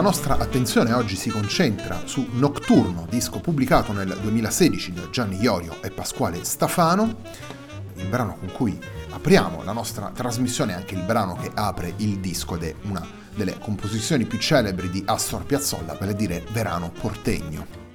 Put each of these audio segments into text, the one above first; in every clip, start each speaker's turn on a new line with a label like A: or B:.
A: La nostra attenzione oggi si concentra su Nocturno, disco pubblicato nel 2016 da Gianni Iorio e Pasquale Stafano, il brano con cui apriamo la nostra trasmissione, anche il brano che apre il disco ed è una delle composizioni più celebri di Astor Piazzolla, vale a dire Verano Portegno.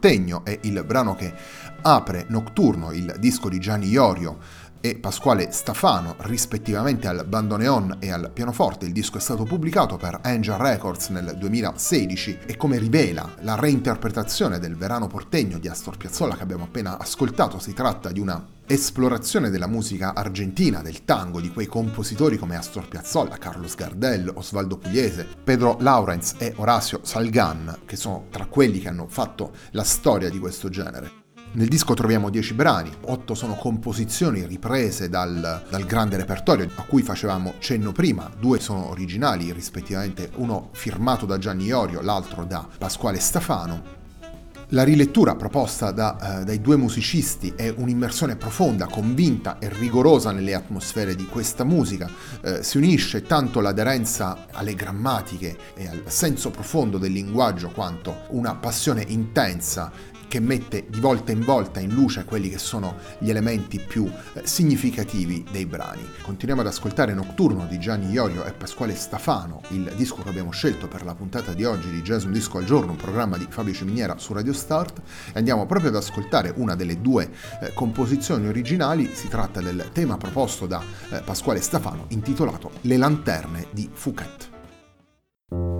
A: Verano Portegno è il brano che apre Nocturno, il disco di Gianni Iorio e Pasquale Stafano, rispettivamente al bandoneon e al pianoforte. Il disco è stato pubblicato per Angel Records nel 2016 e come rivela la reinterpretazione del Verano Portegno di Astor Piazzolla che abbiamo appena ascoltato, si tratta di una esplorazione della musica argentina, del tango, di quei compositori come Astor Piazzolla, Carlos Gardel, Osvaldo Pugliese, Pedro Laurens e Horacio Salgan, che sono tra quelli che hanno fatto la storia di questo genere. Nel disco troviamo 10 brani, 8 sono composizioni riprese dal, dal, grande repertorio a cui facevamo cenno prima, due sono originali rispettivamente, uno firmato da Gianni Iorio, l'altro da Pasquale Stafano. La rilettura proposta da, eh, dai due musicisti è un'immersione profonda, convinta e rigorosa nelle atmosfere di questa musica. Eh, si unisce tanto l'aderenza alle grammatiche e al senso profondo del linguaggio quanto una passione intensa che mette di volta in volta in luce quelli che sono gli elementi più eh, significativi dei brani. Continuiamo ad ascoltare Nocturno di Gianni Iorio e Pasquale Stafano, il disco che abbiamo scelto per la puntata di oggi di Jazz Un Disco al Giorno, un programma di Fabio Ciminiera su Radio Start, e andiamo proprio ad ascoltare una delle due eh, composizioni originali, si tratta del tema proposto da eh, Pasquale Stafano intitolato Le lanterne di Fouquet.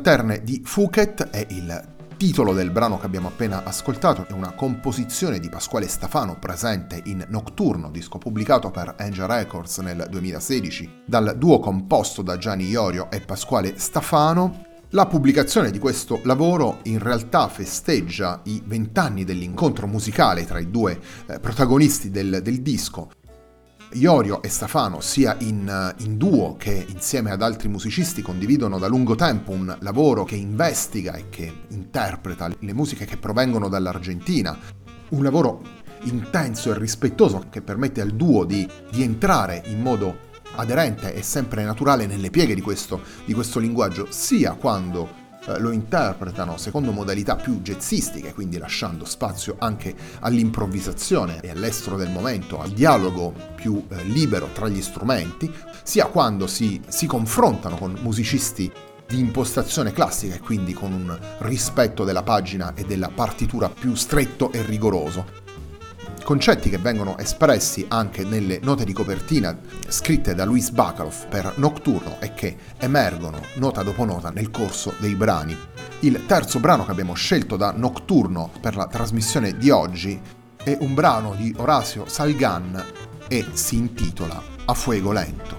A: Lanterne di Phuket è il titolo del brano che abbiamo appena ascoltato, è una composizione di Pasquale Stafano presente in Nocturno, disco pubblicato per Angel Records nel 2016 dal duo composto da Gianni Iorio e Pasquale Stafano. La pubblicazione di questo lavoro in realtà festeggia i vent'anni dell'incontro musicale tra i due eh, protagonisti del, del disco, Iorio e Stefano, sia in, eh, in, duo che insieme ad altri musicisti, condividono da lungo tempo un lavoro che investiga e che interpreta le musiche che provengono dall'Argentina. Un lavoro intenso e rispettoso che permette al duo di, di entrare in modo aderente e sempre naturale nelle pieghe di questo, di questo linguaggio, sia quando lo interpretano secondo modalità più jazzistiche, quindi lasciando spazio anche all'improvvisazione e all'estero del momento, al dialogo più eh, libero tra gli strumenti, sia quando si, si confrontano con musicisti di impostazione classica e quindi con un rispetto della pagina e della partitura più stretto e rigoroso concetti che vengono espressi anche nelle note di copertina scritte da Luis Bacalov per Nocturno e che emergono nota dopo nota nel corso dei brani. Il terzo brano che abbiamo scelto da Nocturno per la trasmissione di oggi è un brano di Orazio Salgan e si intitola A fuego lento.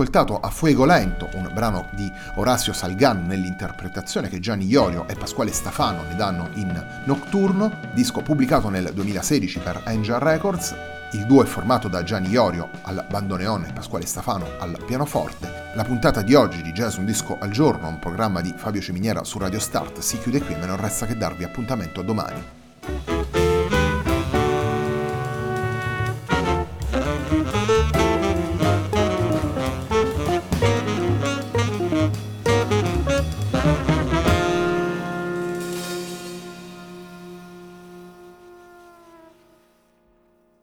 A: ascoltato A Fuego Lento, un brano di Orazio Salgan nell'interpretazione che Gianni Iorio e Pasquale Stafano ne danno in Nocturno, disco pubblicato nel 2016 per Angel Records. Il duo è formato da Gianni Iorio al bandoneone e Pasquale Stafano al pianoforte La puntata di oggi di Jazz Un Disco al Giorno, un programma di Fabio Ciminiera su Radio Start, si chiude qui e me non resta che darvi appuntamento domani.